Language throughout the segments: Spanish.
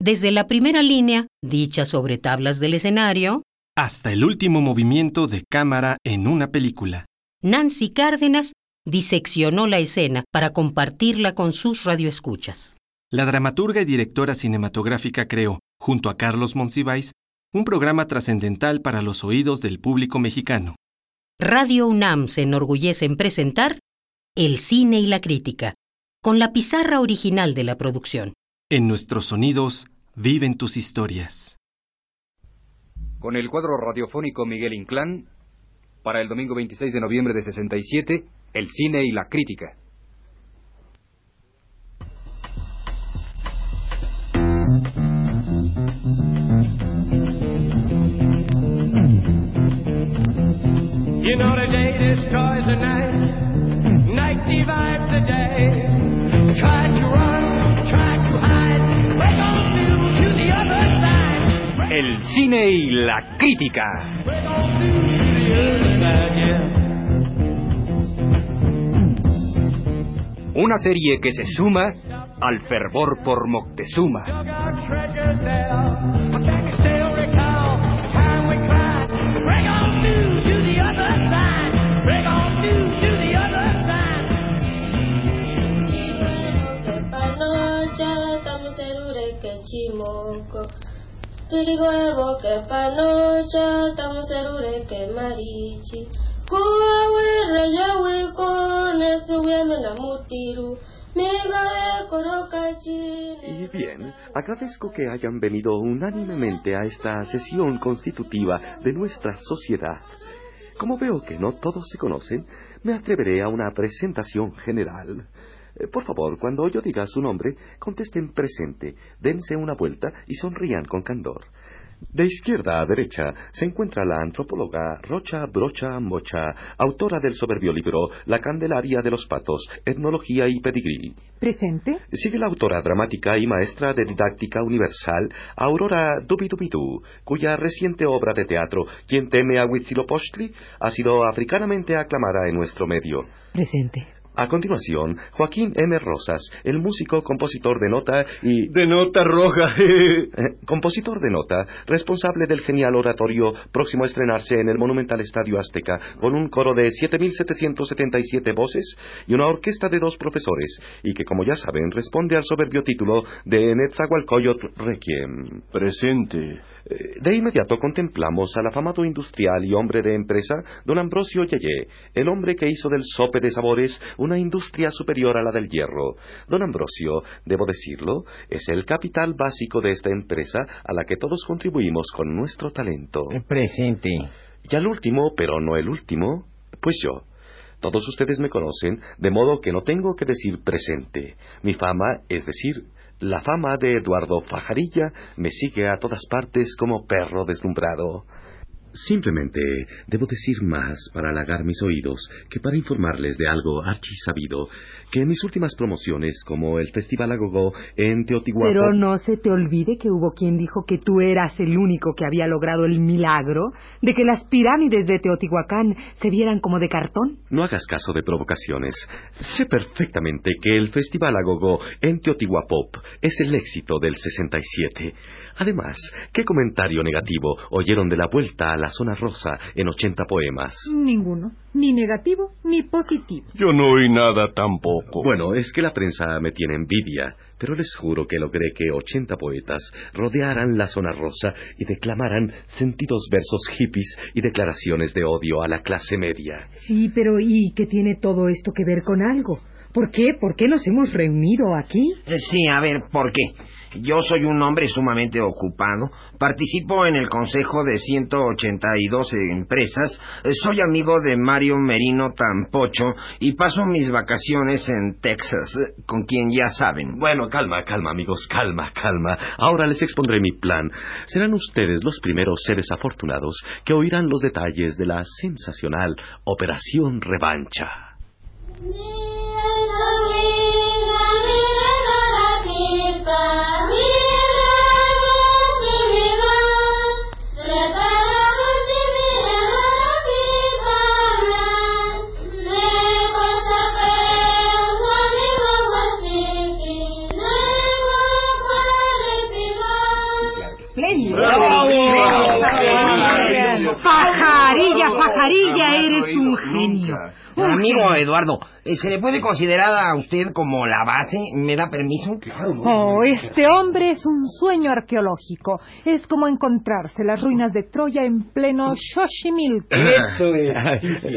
desde la primera línea, dicha sobre tablas del escenario, hasta el último movimiento de cámara en una película. Nancy Cárdenas diseccionó la escena para compartirla con sus radioescuchas. La dramaturga y directora cinematográfica creó, junto a Carlos Monsiváis, un programa trascendental para los oídos del público mexicano. Radio UNAM se enorgullece en presentar El cine y la crítica, con la pizarra original de la producción. En nuestros sonidos viven tus historias. Con el cuadro radiofónico Miguel Inclán, para el domingo 26 de noviembre de 67, El cine y la crítica. You know the day destroys the night, night divides the day. El cine y la crítica. Una serie que se suma al fervor por Moctezuma. Y bien, agradezco que hayan venido unánimemente a esta sesión constitutiva de nuestra sociedad. Como veo que no todos se conocen, me atreveré a una presentación general. Eh, Por favor, cuando yo diga su nombre, contesten presente, dense una vuelta y sonrían con candor. De izquierda a derecha se encuentra la antropóloga Rocha Brocha Mocha, autora del soberbio libro La Candelaria de los Patos, Etnología y Pedigrí. ¿Presente? Sigue la autora dramática y maestra de didáctica universal, Aurora Dubidubidu, cuya reciente obra de teatro, Quien teme a Huitzilopochtli, ha sido africanamente aclamada en nuestro medio. Presente. A continuación, Joaquín M. Rosas, el músico, compositor de nota y... De nota roja. Eh, compositor de nota, responsable del genial oratorio próximo a estrenarse en el monumental Estadio Azteca, con un coro de 7.777 voces y una orquesta de dos profesores, y que, como ya saben, responde al soberbio título de Netzahualcoyotl Requiem. Presente. Eh, De inmediato contemplamos al afamado industrial y hombre de empresa, don Ambrosio Yeye, el hombre que hizo del sope de sabores una industria superior a la del hierro. Don Ambrosio, debo decirlo, es el capital básico de esta empresa a la que todos contribuimos con nuestro talento. Presente. Y al último, pero no el último, pues yo. Todos ustedes me conocen, de modo que no tengo que decir presente. Mi fama, es decir, la fama de Eduardo Fajarilla, me sigue a todas partes como perro deslumbrado. Simplemente debo decir más para halagar mis oídos que para informarles de algo archisabido, que en mis últimas promociones, como el Festival Agogó en Teotihuacán... Pero no se te olvide que hubo quien dijo que tú eras el único que había logrado el milagro de que las pirámides de Teotihuacán se vieran como de cartón. No hagas caso de provocaciones. Sé perfectamente que el Festival Agogó en Teotihuapop es el éxito del 67. Además, ¿qué comentario negativo oyeron de la vuelta a la zona rosa en 80 poemas? Ninguno. Ni negativo ni positivo. Yo no oí nada tampoco. Bueno, es que la prensa me tiene envidia, pero les juro que logré que 80 poetas rodearan la zona rosa y declamaran sentidos versos hippies y declaraciones de odio a la clase media. Sí, pero ¿y qué tiene todo esto que ver con algo? ¿Por qué? ¿Por qué nos hemos reunido aquí? Eh, Sí, a ver, ¿por qué? Yo soy un hombre sumamente ocupado, participo en el consejo de 182 empresas, eh, soy amigo de Mario Merino Tampocho y paso mis vacaciones en Texas, eh, con quien ya saben. Bueno, calma, calma, amigos, calma, calma. Ahora les expondré mi plan. Serán ustedes los primeros seres afortunados que oirán los detalles de la sensacional Operación Revancha. Pajarilla, pajarilla, eres un genio. Un Amigo genio. Eduardo, eh, ¿se le puede considerar a usted como la base? ¿Me da permiso? Oh, este hombre es un sueño arqueológico. Es como encontrarse las ruinas de Troya en pleno Xochimilco.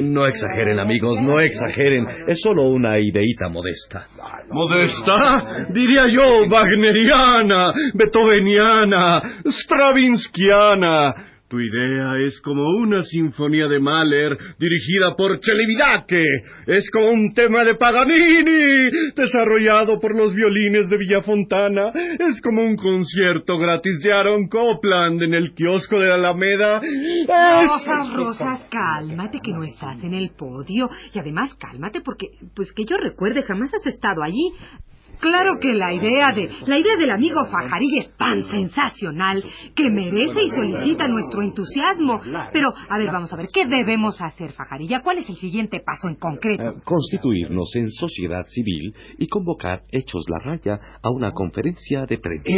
No exageren, amigos, no exageren. Es solo una ideita modesta. ¿Modesta? Diría yo wagneriana, beethoveniana, stravinskiana. Tu idea es como una sinfonía de Mahler dirigida por Celibidache. Es como un tema de Paganini desarrollado por los violines de Villafontana. Es como un concierto gratis de Aaron Copland en el kiosco de la Alameda. Es- Rosas, Rosas, cálmate que no estás en el podio. Y además, cálmate porque, pues que yo recuerde, jamás has estado allí. Claro que la idea de la idea del amigo Fajarilla es tan sensacional que merece y solicita nuestro entusiasmo. Pero, a ver, vamos a ver, ¿qué debemos hacer, Fajarilla? ¿Cuál es el siguiente paso en concreto? Eh, constituirnos en sociedad civil y convocar Hechos la Raya a una conferencia de prensa. Que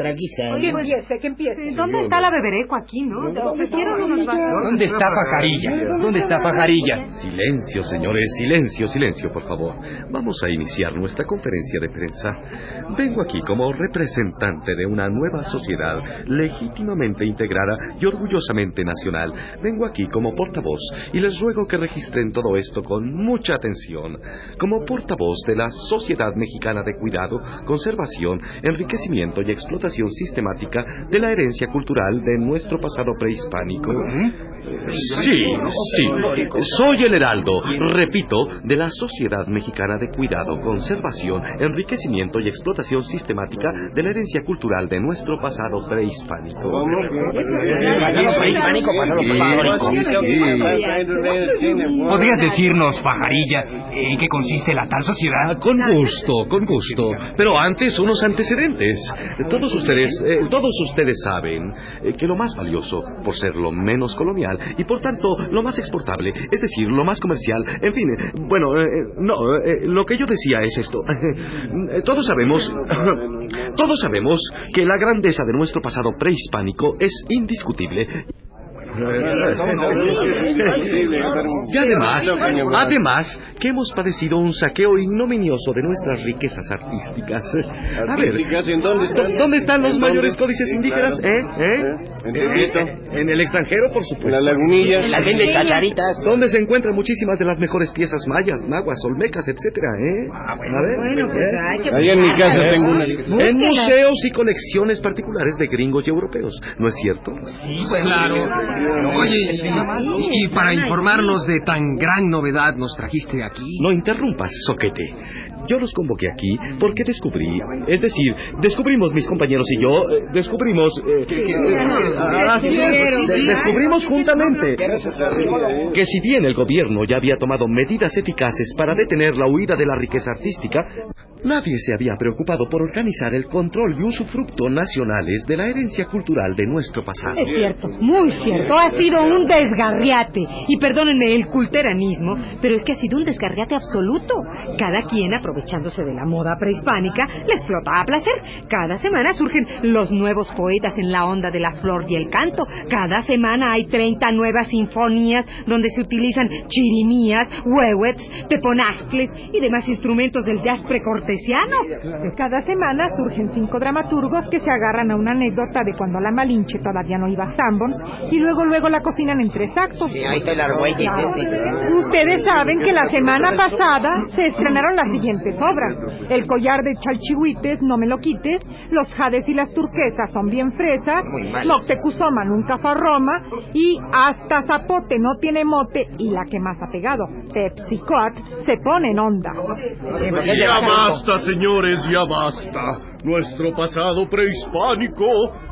circule la traguiza. Que empiece, que empiece. ¿Dónde está la bebereco aquí, no? ¿Te ofrecieron unos vasos? ¿Dónde está Pajarilla? ¿Dónde está Pajarilla? Silencio, señores, silencio, silencio, por favor. Vamos a iniciar nuestra conferencia de prensa. Vengo aquí como representante de una nueva sociedad legítimamente integrada y orgullosamente nacional. Vengo aquí como portavoz y les ruego que registren todo esto con mucha atención. Como portavoz de la Sociedad Mexicana de Cuidado, Conservación, Enriquecimiento y Explotación Sistemática de la Herencia Cultural de nuestro pasado prehispánico. Sí, sí. Soy el Heraldo, repito, de la Sociedad Mexicana de Cuidado, Conservación, Enriquecimiento y Explotación Sistemática de la Herencia Cultural de nuestro pasado prehispánico. Pasado. ¿Podrías decirnos, Pajarilla, en qué consiste la tal sociedad? Con gusto, con gusto. Pero antes unos antecedentes. Todos ustedes, eh, todos ustedes saben eh, que lo más valioso, por ser lo menos colonial y por tanto lo más exportable, es decir, lo más comercial, en fin, eh, bueno, no, lo que yo decía es esto. Todos sabemos, todos sabemos que la grandeza de nuestro pasado prehispánico es indiscutible. Y además, además, que hemos padecido un saqueo ignominioso de nuestras riquezas artísticas. A ver, ¿dó- ¿dónde están los mayores códices indígenas? ¿Eh? ¿Eh? Eh, En el extranjero, por supuesto. La lagunilla. La vende chacharitas. Donde se encuentran muchísimas de las mejores piezas mayas, nahuas, olmecas, etcétera, ¿eh? A ver, Bueno, pues ¿eh? hay que... Allá en mi casa tengo una. En museos y colecciones particulares de gringos y europeos, ¿no es cierto? Sí, pues claro. Oye, y, para informarnos de tan gran novedad nos trajiste aquí. No interrumpas, soquete. Yo los convoqué aquí porque descubrí, es decir, descubrimos mis compañeros y yo, eh, descubrimos... eh, así es, de- descubrimos juntamente que si bien el gobierno ya había tomado medidas eficaces para detener la huida de la riqueza artística, nadie se había preocupado por organizar el control y usufructo nacionales de la herencia cultural de nuestro pasado. Es cierto, muy cierto. Ha sido un desgarriate. Y perdónenme el culteranismo, pero es que ha sido un desgarriate absoluto. Cada quien, aprovechándose de la moda prehispánica, le explota a placer. Cada semana surgen los nuevos poetas en la onda de la flor y el canto. Cada semana hay 30 nuevas sinfonías donde se utilizan chirimías, huehuets, teponacles y demás instrumentos del jazz precortesiano. Cada semana surgen cinco dramaturgos que se agarran a una anécdota de cuando la Malinche todavía no iba a Sanborns y luego luego la cocinan en tres actos. Sí, ahí está el argüelles Claro. ese. Ustedes saben que la semana pasada se estrenaron las siguientes obras. El collar de chalchihuites, no me lo quites, los jades y las turquesas son bien fresas. Moctezuma nunca fue a Roma, y hasta Zapote no tiene mote, y la que más ha pegado, Tepsicoat, se pone en onda. Ya basta, señores, ya basta. Nuestro pasado prehispánico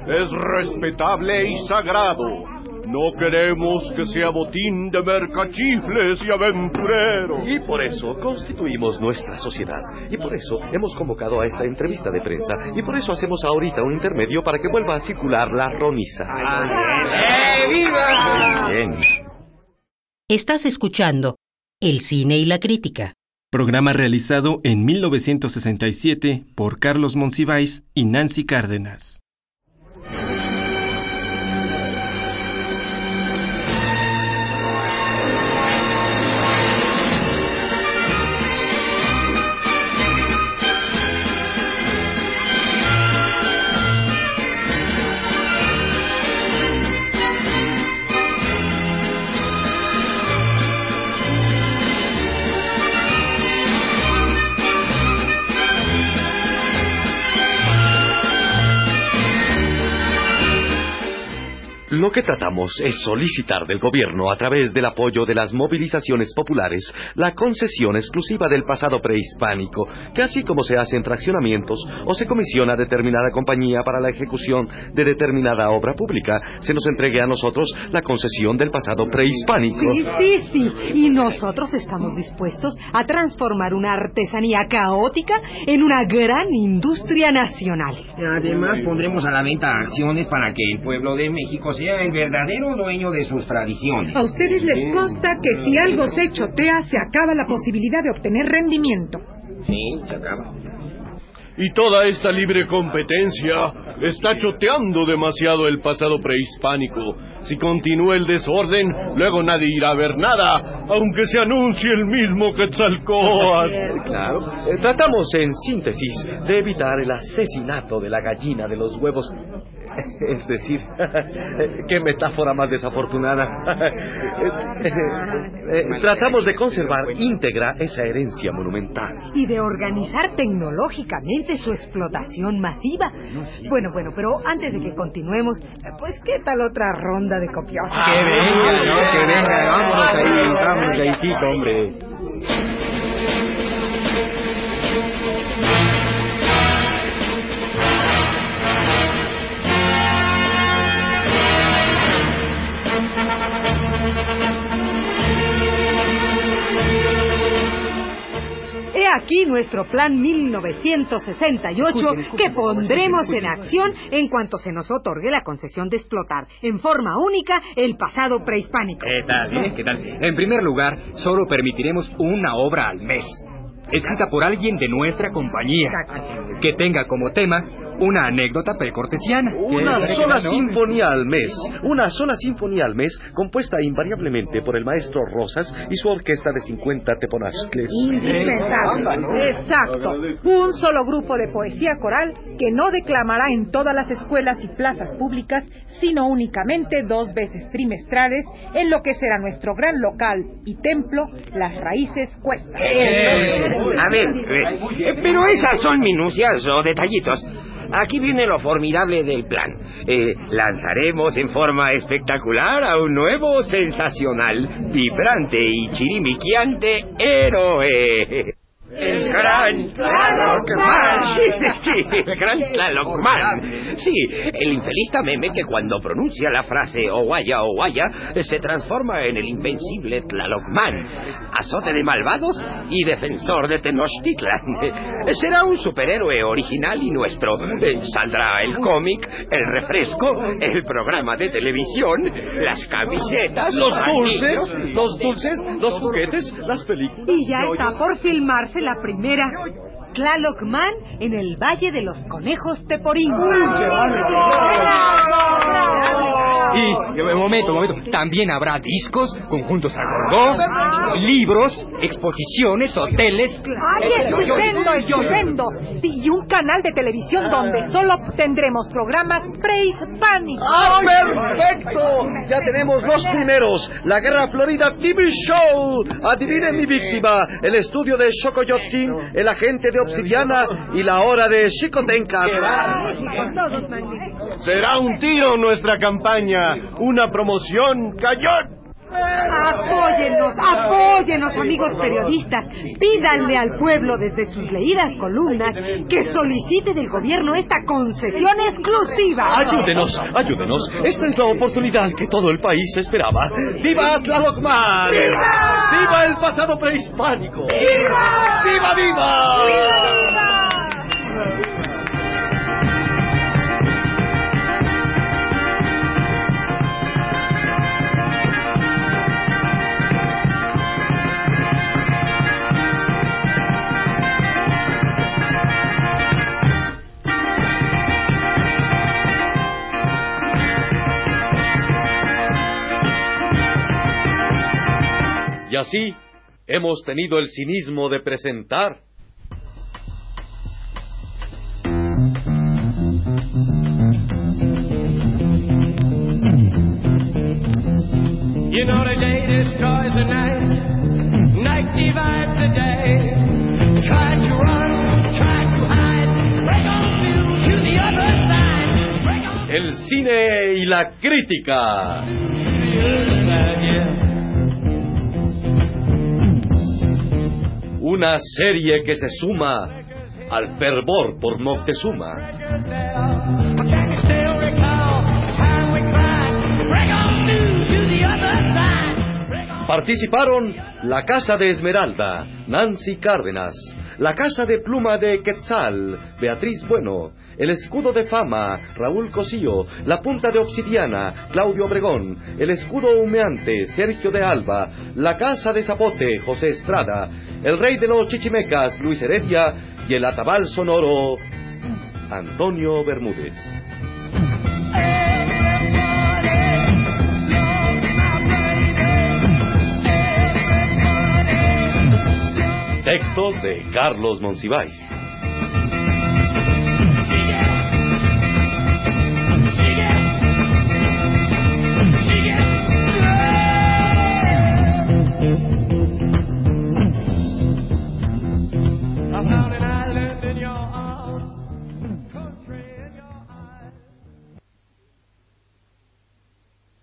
es respetable y sagrado. No queremos que sea botín de mercachifles y aventureros. Y por eso constituimos nuestra sociedad. Y por eso hemos convocado a esta entrevista de prensa. Y por eso hacemos ahorita un intermedio para que vuelva a circular la roniza. ¡Eh, viva! Muy bien. Estás escuchando El cine y la crítica. Programa realizado en 1967 por Carlos Monsiváis y Nancy Cárdenas. Lo que tratamos es solicitar del gobierno, a través del apoyo de las movilizaciones populares, la concesión exclusiva del pasado prehispánico, que así como se hacen fraccionamientos o se comisiona a determinada compañía para la ejecución de determinada obra pública, se nos entregue a nosotros la concesión del pasado prehispánico. Sí, sí, sí. Y nosotros estamos dispuestos a transformar una artesanía caótica en una gran industria nacional. Además, pondremos a la venta acciones para que el pueblo de México sea el verdadero dueño de sus tradiciones. A ustedes les consta que si algo se chotea, se acaba la posibilidad de obtener rendimiento. Sí, se acaba. Y toda esta libre competencia está choteando demasiado el pasado prehispánico. Si continúa el desorden, luego nadie irá a ver nada, aunque se anuncie el mismo Quetzalcóatl. Claro. Eh, tratamos, en síntesis, de evitar el asesinato de la gallina de los huevos. Es decir, qué metáfora más desafortunada. Eh, tratamos de conservar íntegra esa herencia monumental. Y de organizar tecnológicamente su explotación masiva. Bueno, bueno, pero antes de que continuemos, pues ¿qué tal otra ronda de copiosos? Que venga, ¿no? Que venga. Vámonos ahí, vámonos ahí, sí, hombre. Aquí nuestro plan 1968 que pondremos en acción en cuanto se nos otorgue la concesión de explotar en forma única el pasado prehispánico. ¿Qué tal? eh? ¿Qué tal? En primer lugar, solo permitiremos una obra al mes, escrita por alguien de nuestra compañía, que tenga como tema una anécdota precortesiana. Una ¿Qué- sola sinfonía al mes. Una sola sinfonía al mes, compuesta invariablemente por el maestro Rosas y su orquesta de 50 teponazcles. Indispensable. Exacto. Un solo grupo de poesía coral que no declamará en todas las escuelas y plazas públicas, sino únicamente dos veces trimestrales en lo que será nuestro gran local y templo, Las Raíces Cuestas. A ver, eh, pero esas son minucias o detallitos. Aquí viene lo formidable del plan. Eh, lanzaremos en forma espectacular a un nuevo, sensacional, vibrante y chirimiquiante héroe. El gran Tlalocman. Sí, sí, sí, el gran Tlalocman. Sí, el infeliz Tameme que cuando pronuncia la frase Owaya, Owaya, se transforma en el invencible Tlalocman, azote de malvados y defensor de Tenochtitlan. Será un superhéroe original y nuestro. Eh, Saldrá el cómic, el refresco, el programa de televisión, las camisetas, Los dulces, los dulces, los juguetes, las películas. Y ya está por filmarse la primera. Tlaloc Man en el Valle de los Conejos Teporín. Y, momento, momento, también habrá discos, conjuntos libros, exposiciones, hoteles. ¡Ay, estupendo, estupendo! Sí, y un canal de televisión donde solo tendremos programas prehispánicos. ¡Ah, perfecto! Ya tenemos los primeros. La Guerra Florida TV Show. Adivinen mi víctima. El estudio de Shokoyotzin, el agente de Obsidiana y la hora de Shikotenka. Será un tiro nuestra campaña, una promoción cañón. Apóyennos, apóyennos, amigos periodistas. Pídanle al pueblo desde sus leídas columnas que solicite del gobierno esta concesión exclusiva. Ayúdenos, ayúdenos. Esta es la oportunidad que todo el país esperaba. ¡Viva Tlalocman! ¡Viva! ¡Viva el pasado prehispánico! ¡Viva! ¡Viva, viva! ¡Viva! Y así hemos tenido el cinismo de presentar You know the day destroys the night, night divides the day. Try to run, try to hide, break on through to the other side. El cine y la crítica. Una serie que se suma al fervor por Moctezuma. Participaron la Casa de Esmeralda, Nancy Cárdenas, la Casa de Pluma de Quetzal, Beatriz Bueno, el Escudo de Fama, Raúl Cosío, la Punta de Obsidiana, Claudio Obregón, el Escudo Humeante, Sergio de Alba, la Casa de Zapote, José Estrada, el Rey de los Chichimecas, Luis Heredia, y el Atabal Sonoro, Antonio Bermúdez. De Carlos Monsiváis.